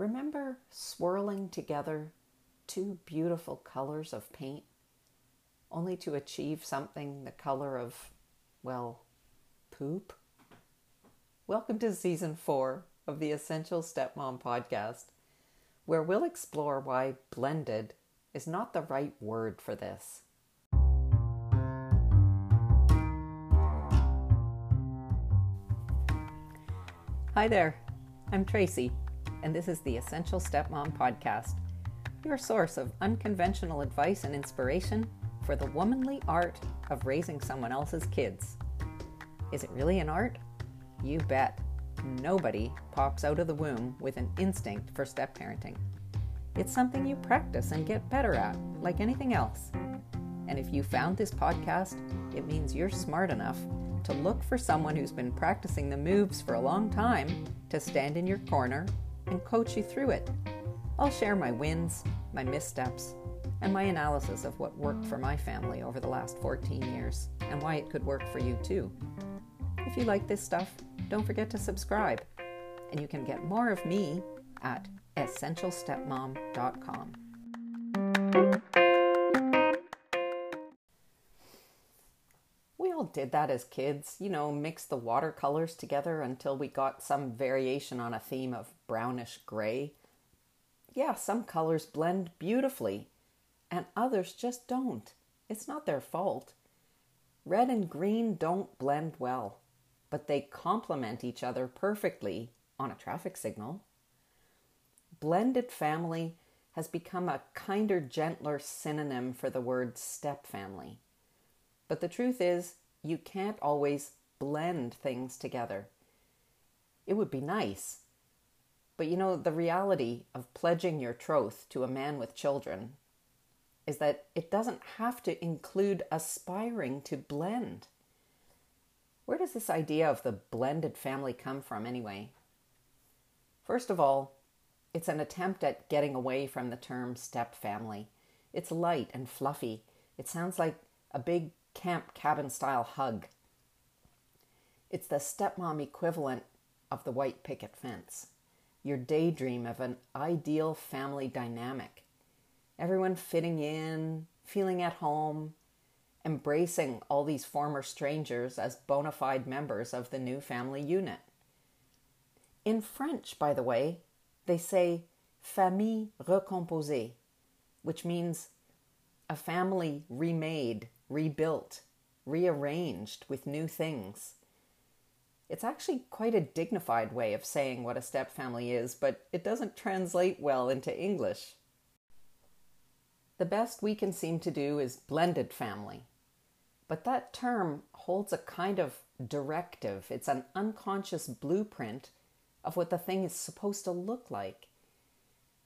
Remember swirling together two beautiful colors of paint, only to achieve something the color of, well, poop? Welcome to season four of the Essential Stepmom podcast, where we'll explore why blended is not the right word for this. Hi there, I'm Tracy, and this is the Essential Stepmom Podcast, your source of unconventional advice and inspiration for the womanly art of raising someone else's kids. Is it really an art? You bet. Nobody pops out of the womb with an instinct for step parenting. It's something you practice and get better at, like anything else. And if you found this podcast, it means you're smart enough to look for someone who's been practicing the moves for a long time to stand in your corner and coach you through it. I'll share my wins, my missteps, and my analysis of what worked for my family over the last 14 years and why it could work for you too. If you like this stuff, don't forget to subscribe. And you can get more of me at essentialstepmom.com. did that as kids, you know, mix the watercolors together until we got some variation on a theme of brownish gray. Yeah, some colors blend beautifully, and others just don't. It's not their fault. Red and green don't blend well, but they complement each other perfectly on a traffic signal. Blended family has become a kinder, gentler synonym for the word step family. But the truth is, you can't always blend things together. It would be nice. But you know, the reality of pledging your troth to a man with children is that it doesn't have to include aspiring to blend. Where does this idea of the blended family come from, anyway? First of all, it's an attempt at getting away from the term step family. It's light and fluffy. It sounds like a big camp cabin style hug. It's the stepmom equivalent of the white picket fence, your daydream of an ideal family dynamic. Everyone fitting in, feeling at home, embracing all these former strangers as bona fide members of the new family unit. In French, by the way, they say famille recomposée, which means a family remade, rebuilt, rearranged with new things. It's actually quite a dignified way of saying what a step family is, but it doesn't translate well into English. The best we can seem to do is blended family. But that term holds a kind of directive, it's an unconscious blueprint of what the thing is supposed to look like.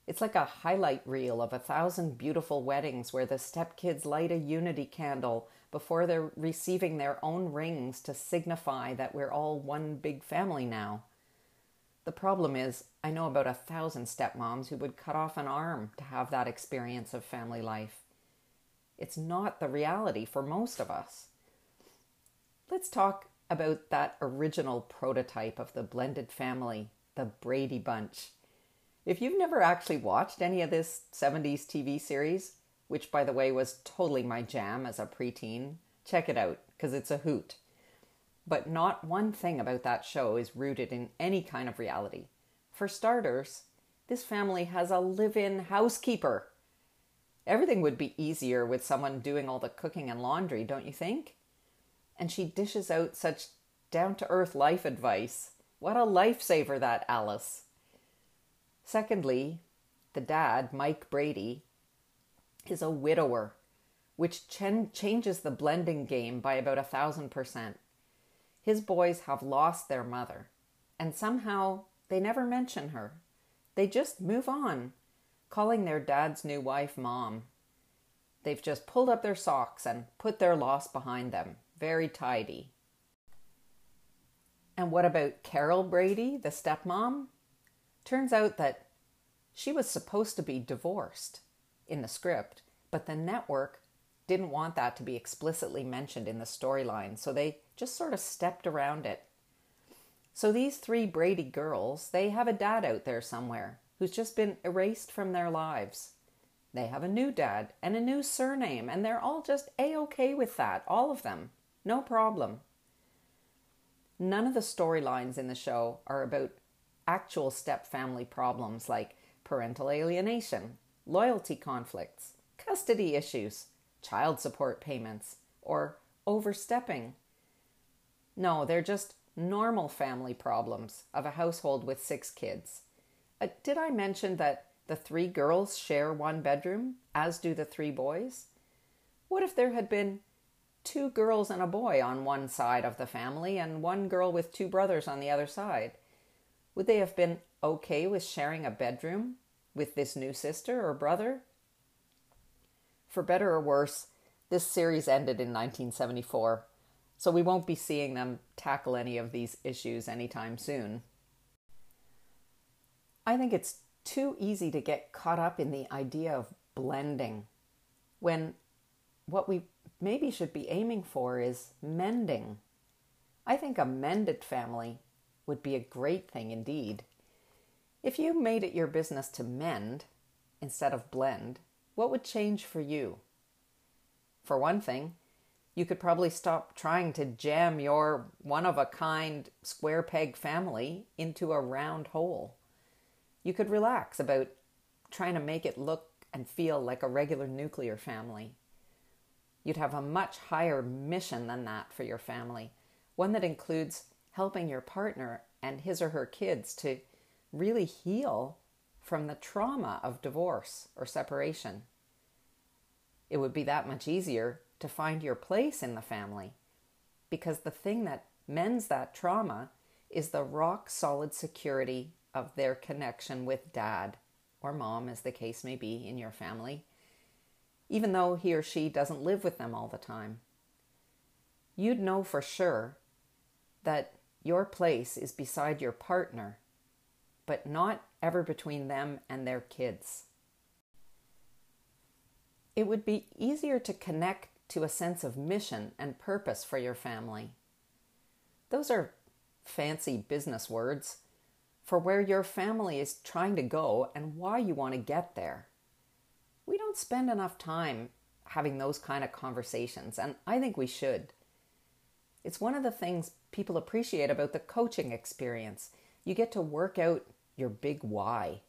It's like a highlight reel of a thousand beautiful weddings where the stepkids light a unity candle before they're receiving their own rings to signify that we're all one big family now. The problem is, I know about a thousand stepmoms who would cut off an arm to have that experience of family life. It's not the reality for most of us. Let's talk about that original prototype of the blended family, the Brady Bunch. If you've never actually watched any of this 70s TV series, which by the way was totally my jam as a preteen, check it out because it's a hoot. But not one thing about that show is rooted in any kind of reality. For starters, this family has a live in housekeeper. Everything would be easier with someone doing all the cooking and laundry, don't you think? And she dishes out such down to earth life advice. What a lifesaver that Alice. Secondly, the dad, Mike Brady, is a widower, which ch- changes the blending game by about a thousand percent. His boys have lost their mother, and somehow they never mention her. They just move on, calling their dad's new wife mom. They've just pulled up their socks and put their loss behind them. Very tidy. And what about Carol Brady, the stepmom? Turns out that she was supposed to be divorced in the script, but the network didn't want that to be explicitly mentioned in the storyline, so they just sort of stepped around it. So these three Brady girls, they have a dad out there somewhere, who's just been erased from their lives. They have a new dad and a new surname, and they're all just a okay with that, all of them. No problem. None of the storylines in the show are about actual step family problems like parental alienation, loyalty conflicts, custody issues, child support payments, or overstepping. No, they're just normal family problems of a household with six kids. Uh, did I mention that the three girls share one bedroom, as do the three boys? What if there had been two girls and a boy on one side of the family and one girl with two brothers on the other side? Would they have been okay with sharing a bedroom with this new sister or brother? For better or worse, this series ended in 1974, so we won't be seeing them tackle any of these issues anytime soon. I think it's too easy to get caught up in the idea of blending when what we maybe should be aiming for is mending. I think a mended family would be a great thing indeed. If you made it your business to mend instead of blend, what would change for you? For one thing, you could probably stop trying to jam your one of a kind square peg family into a round hole. You could relax about trying to make it look and feel like a regular nuclear family. You'd have a much higher mission than that for your family, one that includes helping your partner and his or her kids to really heal from the trauma of divorce or separation. It would be that much easier to find your place in the family because the thing that mends that trauma is the rock solid security of their connection with dad or mom, as the case may be in your family, even though he or she doesn't live with them all the time. You'd know for sure that your place is beside your partner, but not ever between them and their kids. It would be easier to connect to a sense of mission and purpose for your family. Those are fancy business words for where your family is trying to go and why you want to get there. We don't spend enough time having those kind of conversations, and I think we should. It's one of the things people appreciate about the coaching experience. You get to work out your big why.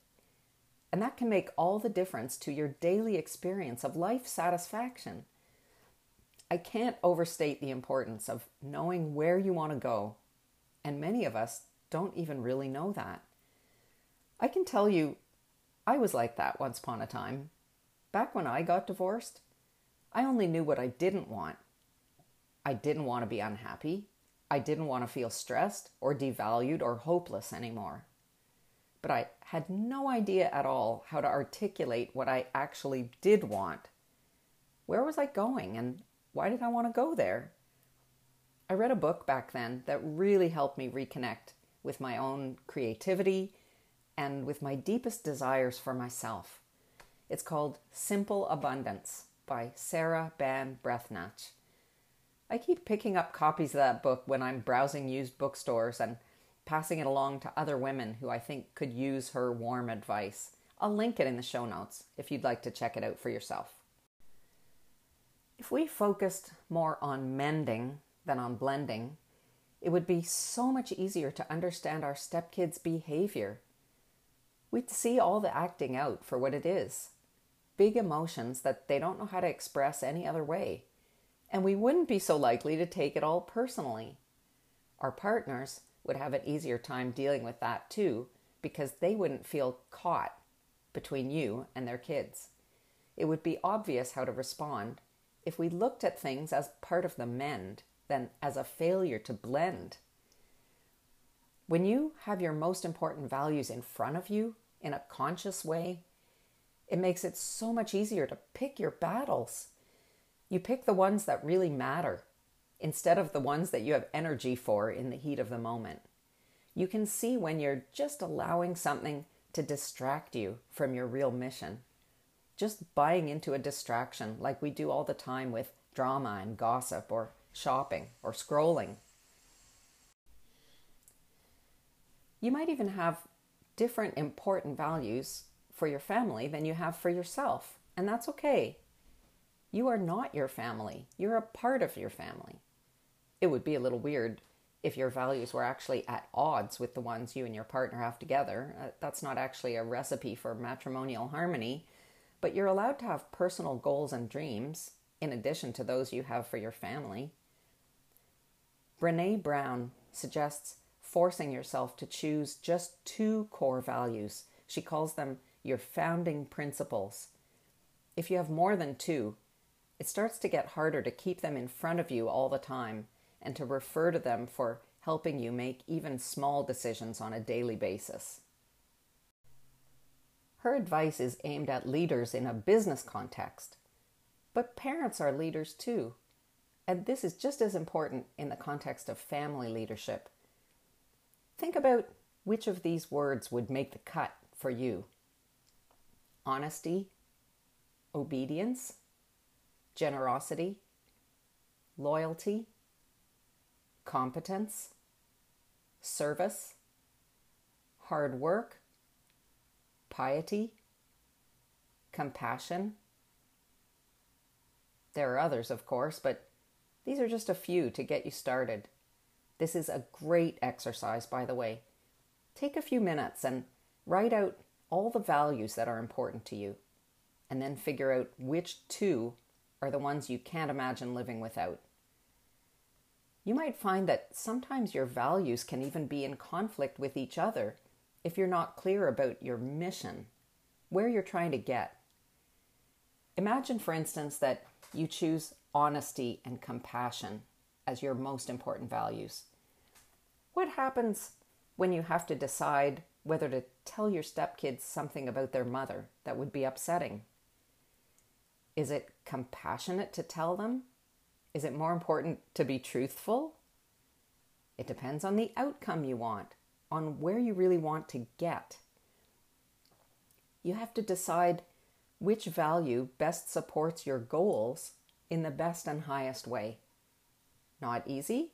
And that can make all the difference to your daily experience of life satisfaction. I can't overstate the importance of knowing where you want to go, and many of us don't even really know that. I can tell you, I was like that once upon a time. Back when I got divorced, I only knew what I didn't want I didn't want to be unhappy. I didn't want to feel stressed or devalued or hopeless anymore. But I had no idea at all how to articulate what I actually did want. Where was I going and why did I want to go there? I read a book back then that really helped me reconnect with my own creativity and with my deepest desires for myself. It's called Simple Abundance by Sarah Ban Breathnach. I keep picking up copies of that book when I'm browsing used bookstores and passing it along to other women who I think could use her warm advice. I'll link it in the show notes if you'd like to check it out for yourself. If we focused more on mending than on blending, it would be so much easier to understand our stepkids' behavior. We'd see all the acting out for what it is big emotions that they don't know how to express any other way and we wouldn't be so likely to take it all personally. Our partners would have an easier time dealing with that too because they wouldn't feel caught between you and their kids. It would be obvious how to respond if we looked at things as part of the mend than as a failure to blend. When you have your most important values in front of you in a conscious way, it makes it so much easier to pick your battles you pick the ones that really matter instead of the ones that you have energy for in the heat of the moment. You can see when you're just allowing something to distract you from your real mission. Just buying into a distraction like we do all the time with drama and gossip or shopping or scrolling. You might even have different important values for your family than you have for yourself, and that's okay. You are not your family, you're a part of your family. It would be a little weird if your values were actually at odds with the ones you and your partner have together. Uh, that's not actually a recipe for matrimonial harmony, but you're allowed to have personal goals and dreams in addition to those you have for your family. Brene Brown suggests forcing yourself to choose just two core values. She calls them your founding principles. If you have more than two, it starts to get harder to keep them in front of you all the time and to refer to them for helping you make even small decisions on a daily basis. Her advice is aimed at leaders in a business context, but parents are leaders too. And this is just as important in the context of family leadership. Think about which of these words would make the cut for you honesty, obedience, generosity, loyalty, competence, service, hard work, piety, compassion. There are others, of course, but these are just a few to get you started. This is a great exercise, by the way. Take a few minutes and write out all the values that are important to you, and then figure out which two are the ones you can't imagine living without. You might find that sometimes your values can even be in conflict with each other if you're not clear about your mission, where you're trying to get. Imagine, for instance, that you choose honesty and compassion as your most important values. What happens when you have to decide whether to tell your stepkids something about their mother that would be upsetting? Is it compassionate to tell them is it more important to be truthful? It depends on the outcome you want, on where you really want to get. You have to decide which value best supports your goals in the best and highest way. Not easy,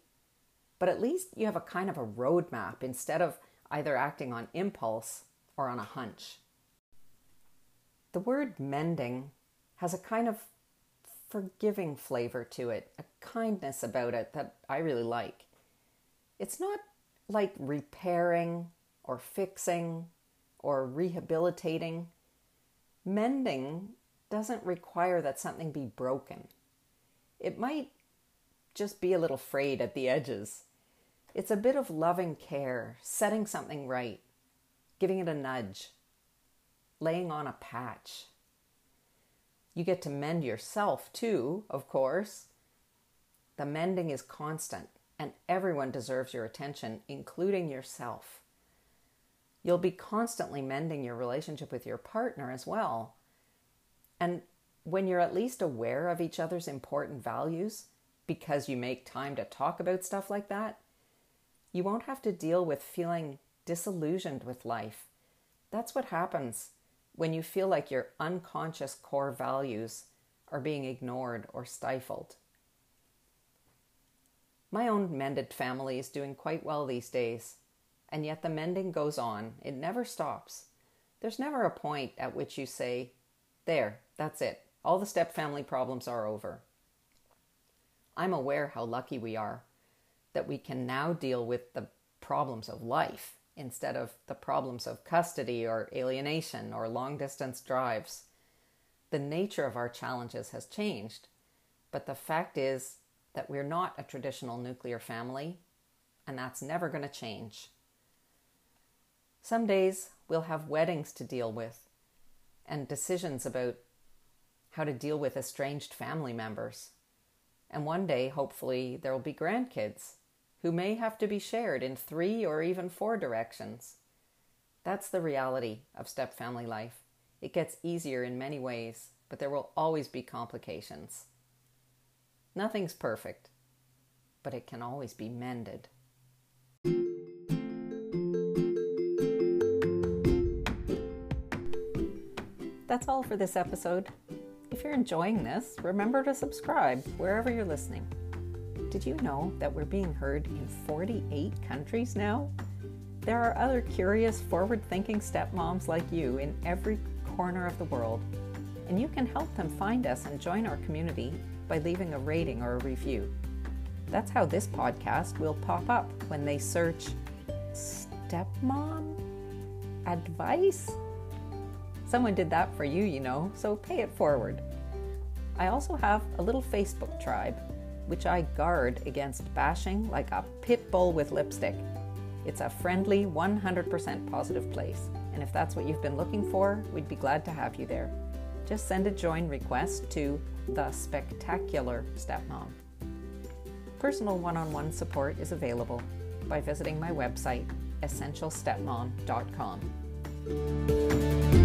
but at least you have a kind of a roadmap instead of either acting on impulse or on a hunch. The word mending has a kind of forgiving flavor to it, a kindness about it that I really like. It's not like repairing or fixing or rehabilitating. Mending doesn't require that something be broken. It might just be a little frayed at the edges. It's a bit of loving care, setting something right, giving it a nudge, laying on a patch. You get to mend yourself too, of course. The mending is constant, and everyone deserves your attention, including yourself. You'll be constantly mending your relationship with your partner as well. And when you're at least aware of each other's important values, because you make time to talk about stuff like that, you won't have to deal with feeling disillusioned with life. That's what happens when you feel like your unconscious core values are being ignored or stifled. My own mended family is doing quite well these days, and yet the mending goes on. It never stops. There's never a point at which you say, There, that's it. All the step family problems are over. I'm aware how lucky we are that we can now deal with the problems of life instead of the problems of custody or alienation or long distance drives. The nature of our challenges has changed, but the fact is that we're not a traditional nuclear family, and that's never going to change. Some days we'll have weddings to deal with and decisions about how to deal with estranged family members. And one day, hopefully, there will be grandkids who may have to be shared in three or even four directions. That's the reality of step family life. It gets easier in many ways, but there will always be complications. Nothing's perfect, but it can always be mended. That's all for this episode. If you're enjoying this, remember to subscribe wherever you're listening. Did you know that we're being heard in 48 countries now? There are other curious, forward thinking stepmoms like you in every corner of the world, and you can help them find us and join our community by leaving a rating or a review. That's how this podcast will pop up when they search stepmom advice. Someone did that for you, you know, so pay it forward. I also have a little Facebook tribe, which I guard against bashing like a pit bull with lipstick. It's a friendly, 100% positive place, and if that's what you've been looking for, we'd be glad to have you there. Just send a join request to The Spectacular Stepmom. Personal one on one support is available by visiting my website, essentialstepmom.com.